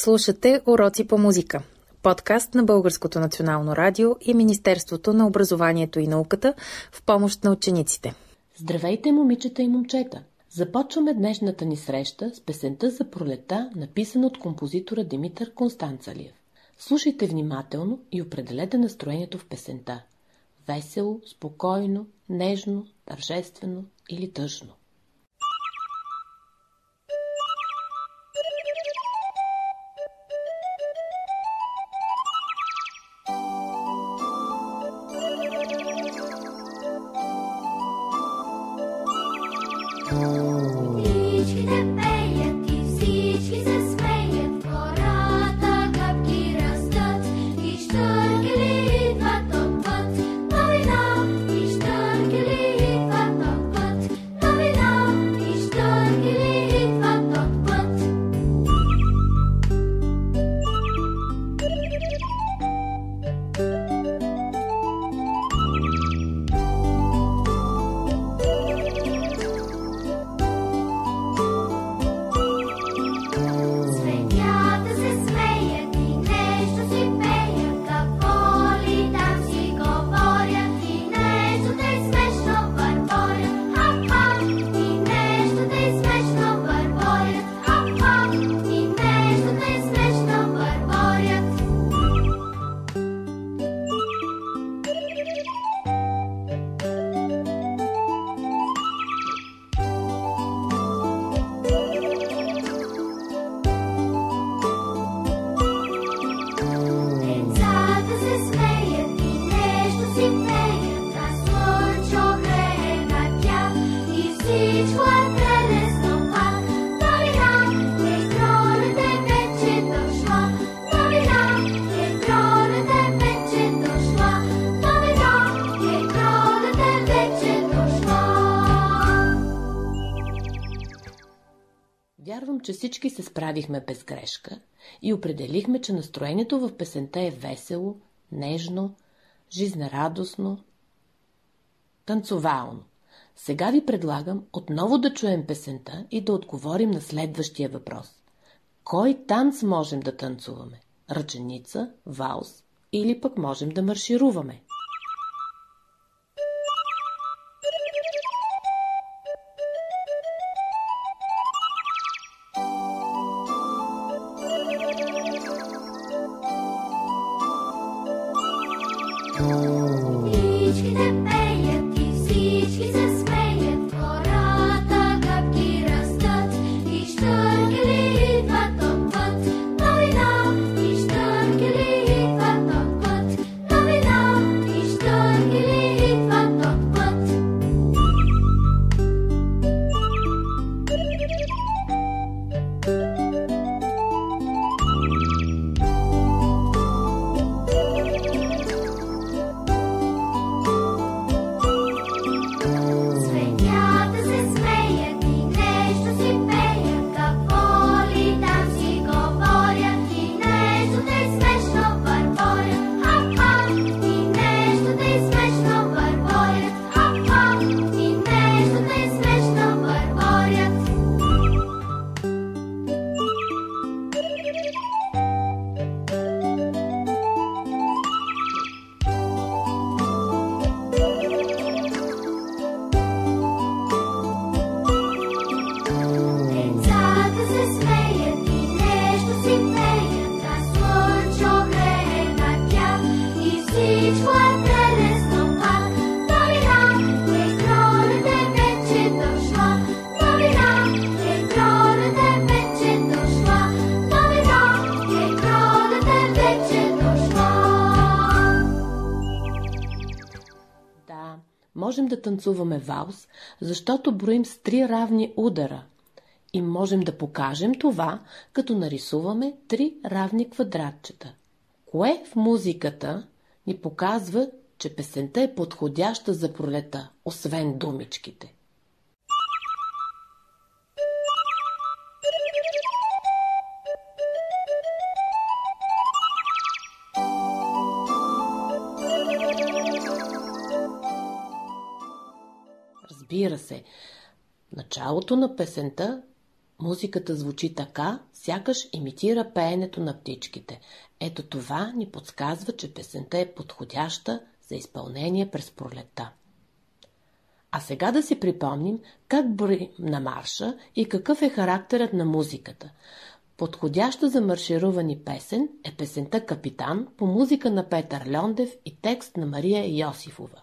Слушате Уроци по музика. Подкаст на Българското национално радио и Министерството на образованието и науката в помощ на учениците. Здравейте, момичета и момчета! Започваме днешната ни среща с песента за пролета, написана от композитора Димитър Констанцалиев. Слушайте внимателно и определете настроението в песента. Весело, спокойно, нежно, тържествено или тъжно. Справихме без грешка и определихме, че настроението в песента е весело, нежно, жизнерадостно, танцовално. Сега ви предлагам отново да чуем песента и да отговорим на следващия въпрос. Кой танц можем да танцуваме? Ръченица, валс или пък можем да маршируваме? Можем да танцуваме валс, защото броим с три равни удара. И можем да покажем това, като нарисуваме три равни квадратчета. Кое в музиката ни показва, че песента е подходяща за пролета, освен думичките? Разбира се, началото на песента Музиката звучи така, сякаш имитира пеенето на птичките. Ето това ни подсказва, че песента е подходяща за изпълнение през пролета. А сега да си припомним как брои на марша и какъв е характерът на музиката. Подходяща за марширувани песен е песента Капитан по музика на Петър Льондев и текст на Мария Йосифова.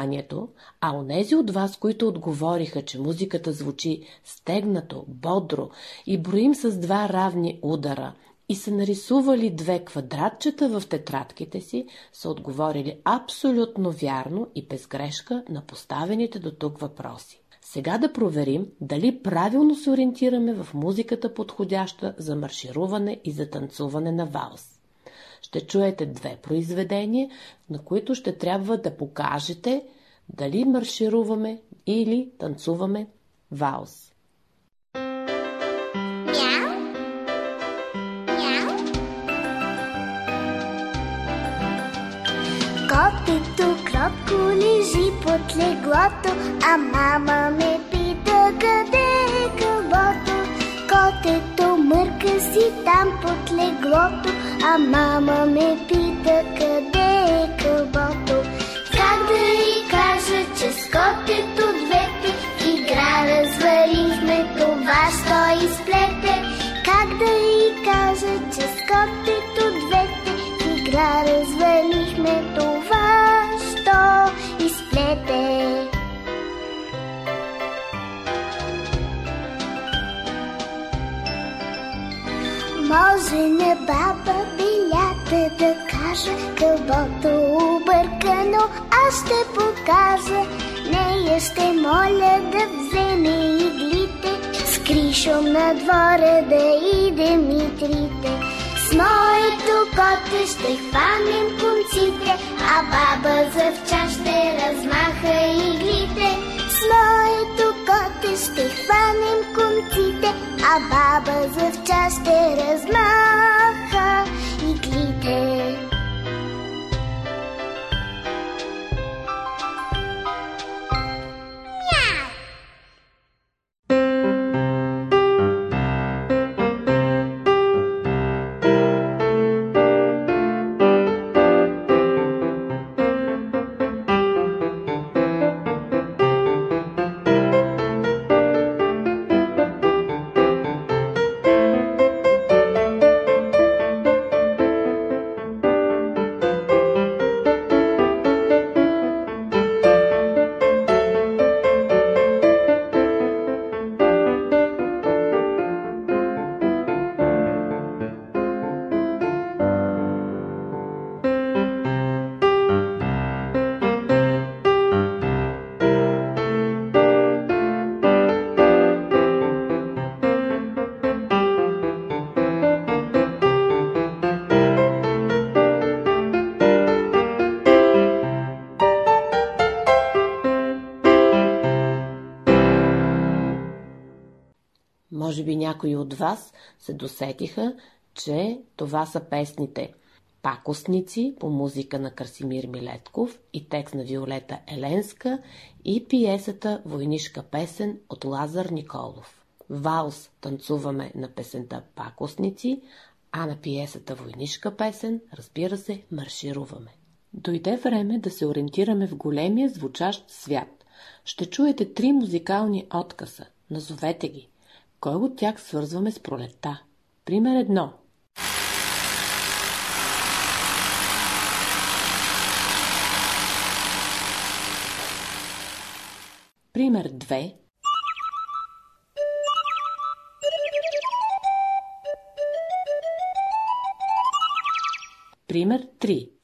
Вниманието, а онези от вас, които отговориха, че музиката звучи стегнато, бодро и броим с два равни удара и са нарисували две квадратчета в тетрадките си, са отговорили абсолютно вярно и без грешка на поставените до тук въпроси. Сега да проверим дали правилно се ориентираме в музиката подходяща за маршируване и за танцуване на валс ще чуете две произведения, на които ще трябва да покажете дали маршируваме или танцуваме валс. Котето кротко лежи под леглото, а мама ме пита къде е кълбото. Котето мърка си там под леглото, а мама ме пита къде е кълбото. Как да й кажа, че с котето двете игра развалихме това, що изплете. Как да й кажа, че с котето двете игра развалихме това, ще покажа. Нея ще моля да вземе иглите. С кришом на двора да иде митрите. С моето коте ще хванем конците А баба за ще размаха иглите. С моето коте ще хванем конците а баба за в час ще размаха иглите. Може би някои от вас се досетиха, че това са песните Пакостници по музика на Красимир Милетков и текст на Виолета Еленска и пиесата Войнишка песен от Лазар Николов. Валс танцуваме на песента Пакостници, а на пиесата Войнишка песен, разбира се, маршируваме. Дойде време да се ориентираме в големия звучащ свят. Ще чуете три музикални откъса. Назовете ги. Кой от тях свързваме с пролетта? Пример едно. Пример 2. Пример 3.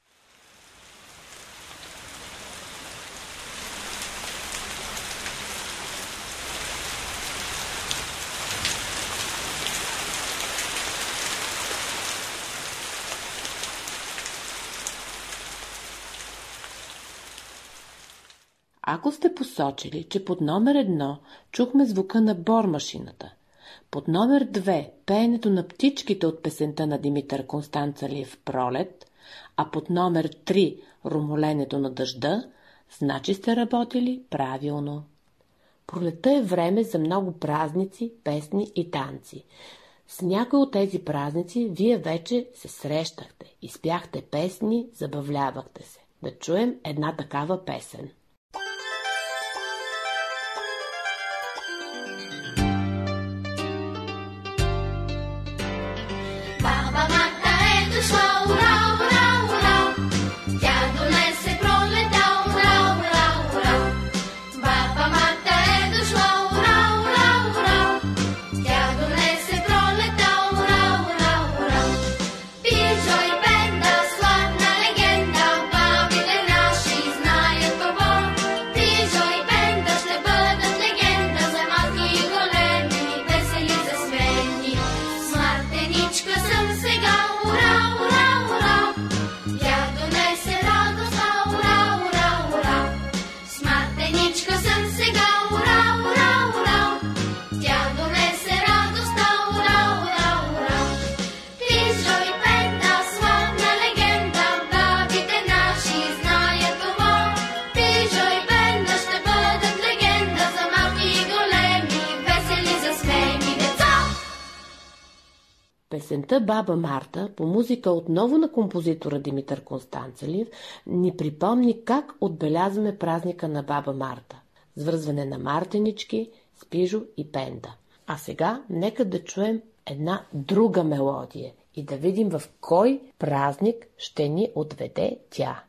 Ако сте посочили, че под номер едно чухме звука на бормашината, под номер две пеенето на птичките от песента на Димитър Констанцалиев «Пролет», а под номер три румоленето на дъжда, значи сте работили правилно. Пролета е време за много празници, песни и танци. С някои от тези празници вие вече се срещахте, изпяхте песни, забавлявахте се. Да чуем една такава песен. Песента Баба Марта по музика отново на композитора Димитър Констанцелив ни припомни как отбелязваме празника на Баба Марта. Свързване на мартенички с пижо и пенда. А сега нека да чуем една друга мелодия и да видим в кой празник ще ни отведе тя.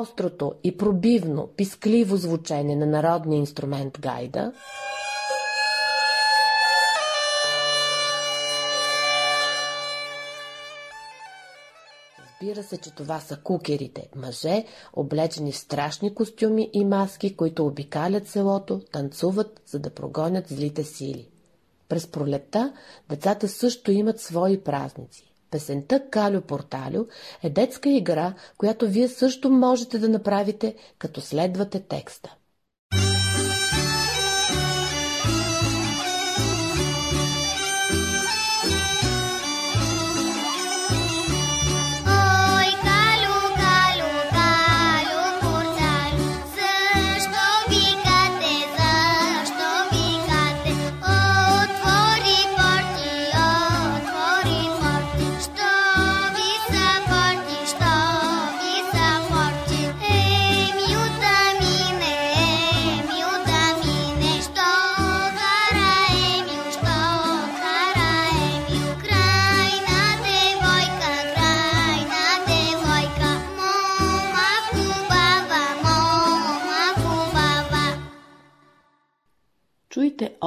Острото и пробивно, пискливо звучение на народния инструмент гайда? Разбира се, че това са кукерите, мъже, облечени в страшни костюми и маски, които обикалят селото, танцуват, за да прогонят злите сили. През пролетта децата също имат свои празници. Песента Калю Порталю е детска игра, която вие също можете да направите, като следвате текста.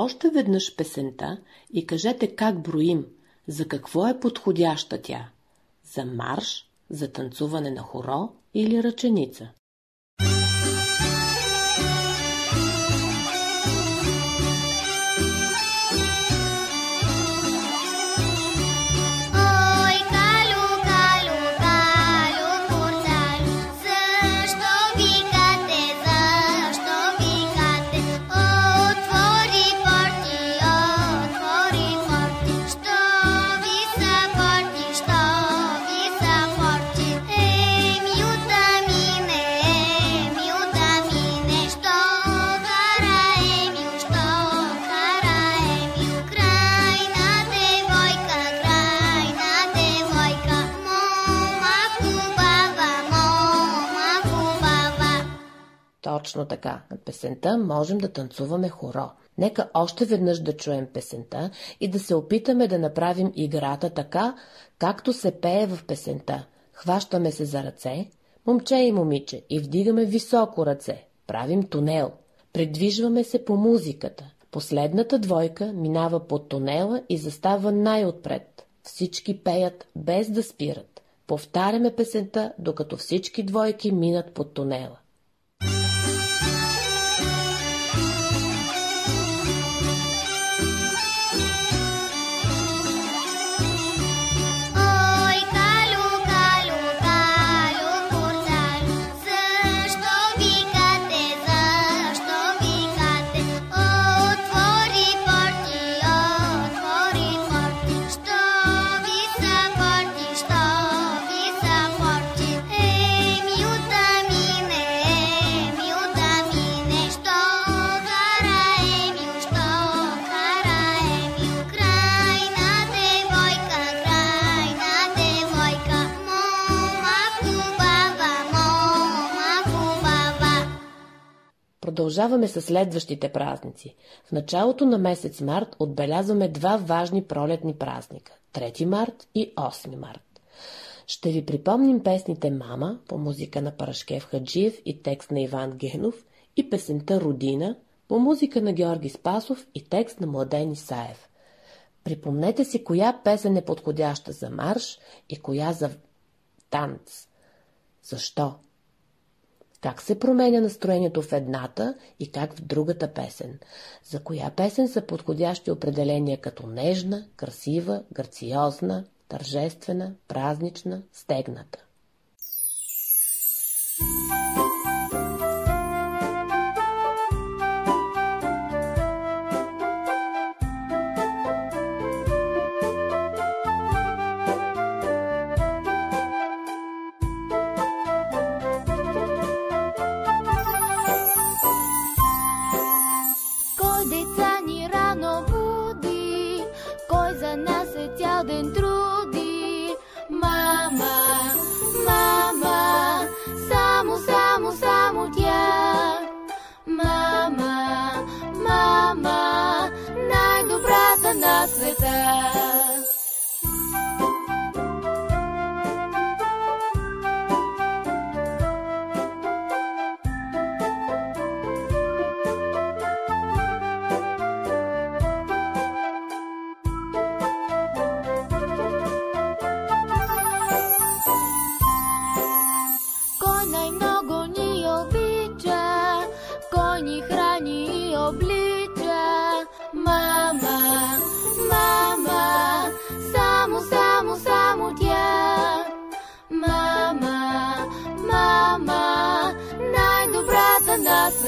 Още веднъж песента и кажете как броим, за какво е подходяща тя. За марш, за танцуване на хоро или ръченица. Точно така. На песента можем да танцуваме хоро. Нека още веднъж да чуем песента и да се опитаме да направим играта така, както се пее в песента. Хващаме се за ръце, момче и момиче, и вдигаме високо ръце. Правим тунел. Предвижваме се по музиката. Последната двойка минава под тунела и застава най-отпред. Всички пеят без да спират. Повтаряме песента, докато всички двойки минат под тунела. Продължаваме с следващите празници. В началото на месец март отбелязваме два важни пролетни празника – 3 март и 8 март. Ще ви припомним песните «Мама» по музика на Парашкев Хаджиев и текст на Иван Генов и песента «Родина» по музика на Георги Спасов и текст на Младен Исаев. Припомнете си коя песен е подходяща за марш и коя за танц. Защо? Как се променя настроението в едната и как в другата песен? За коя песен са подходящи определения като нежна, красива, грациозна, тържествена, празнична, стегната?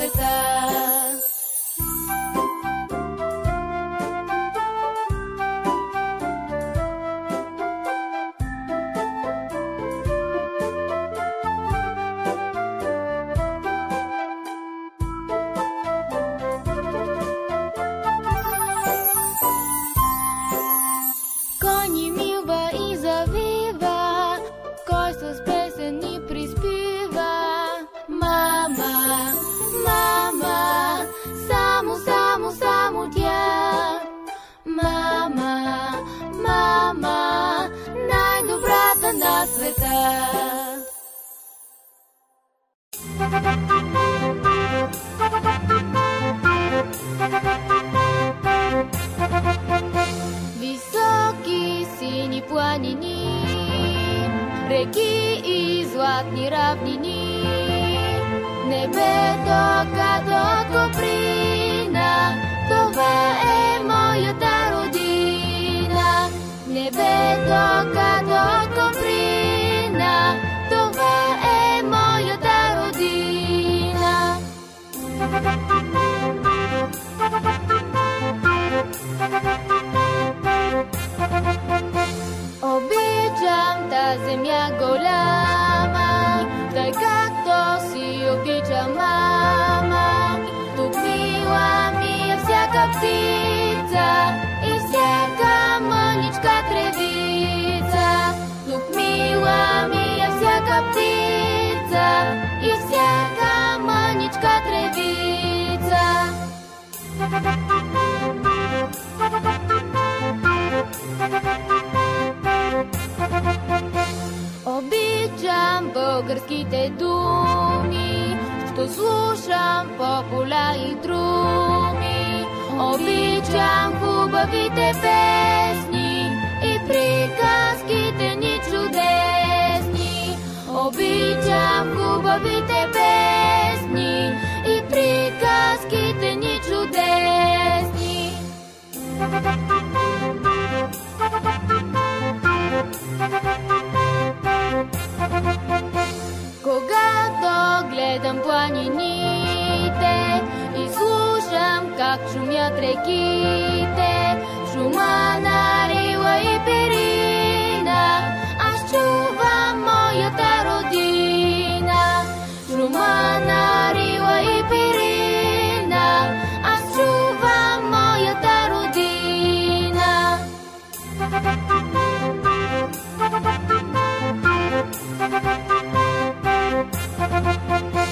libertad. Реки и златни равнини. Небето като коприна, това е моята родина. Небето като коприна, това е моята родина. Обичам та земя голяма, тъй както си обича мама. Тук мила ми е всяка птица и всяка мъничка тревица. Тук мила ми е всяка птица и всяка мъничка тревица. Обичам българските думи, що слушам по поля и друми. Обичам хубавите песни и приказките ни чудесни. Обичам хубавите песни и приказките ни чудесни. Когато гледам планините и слушам как шумят реките, шума на рила и пи Música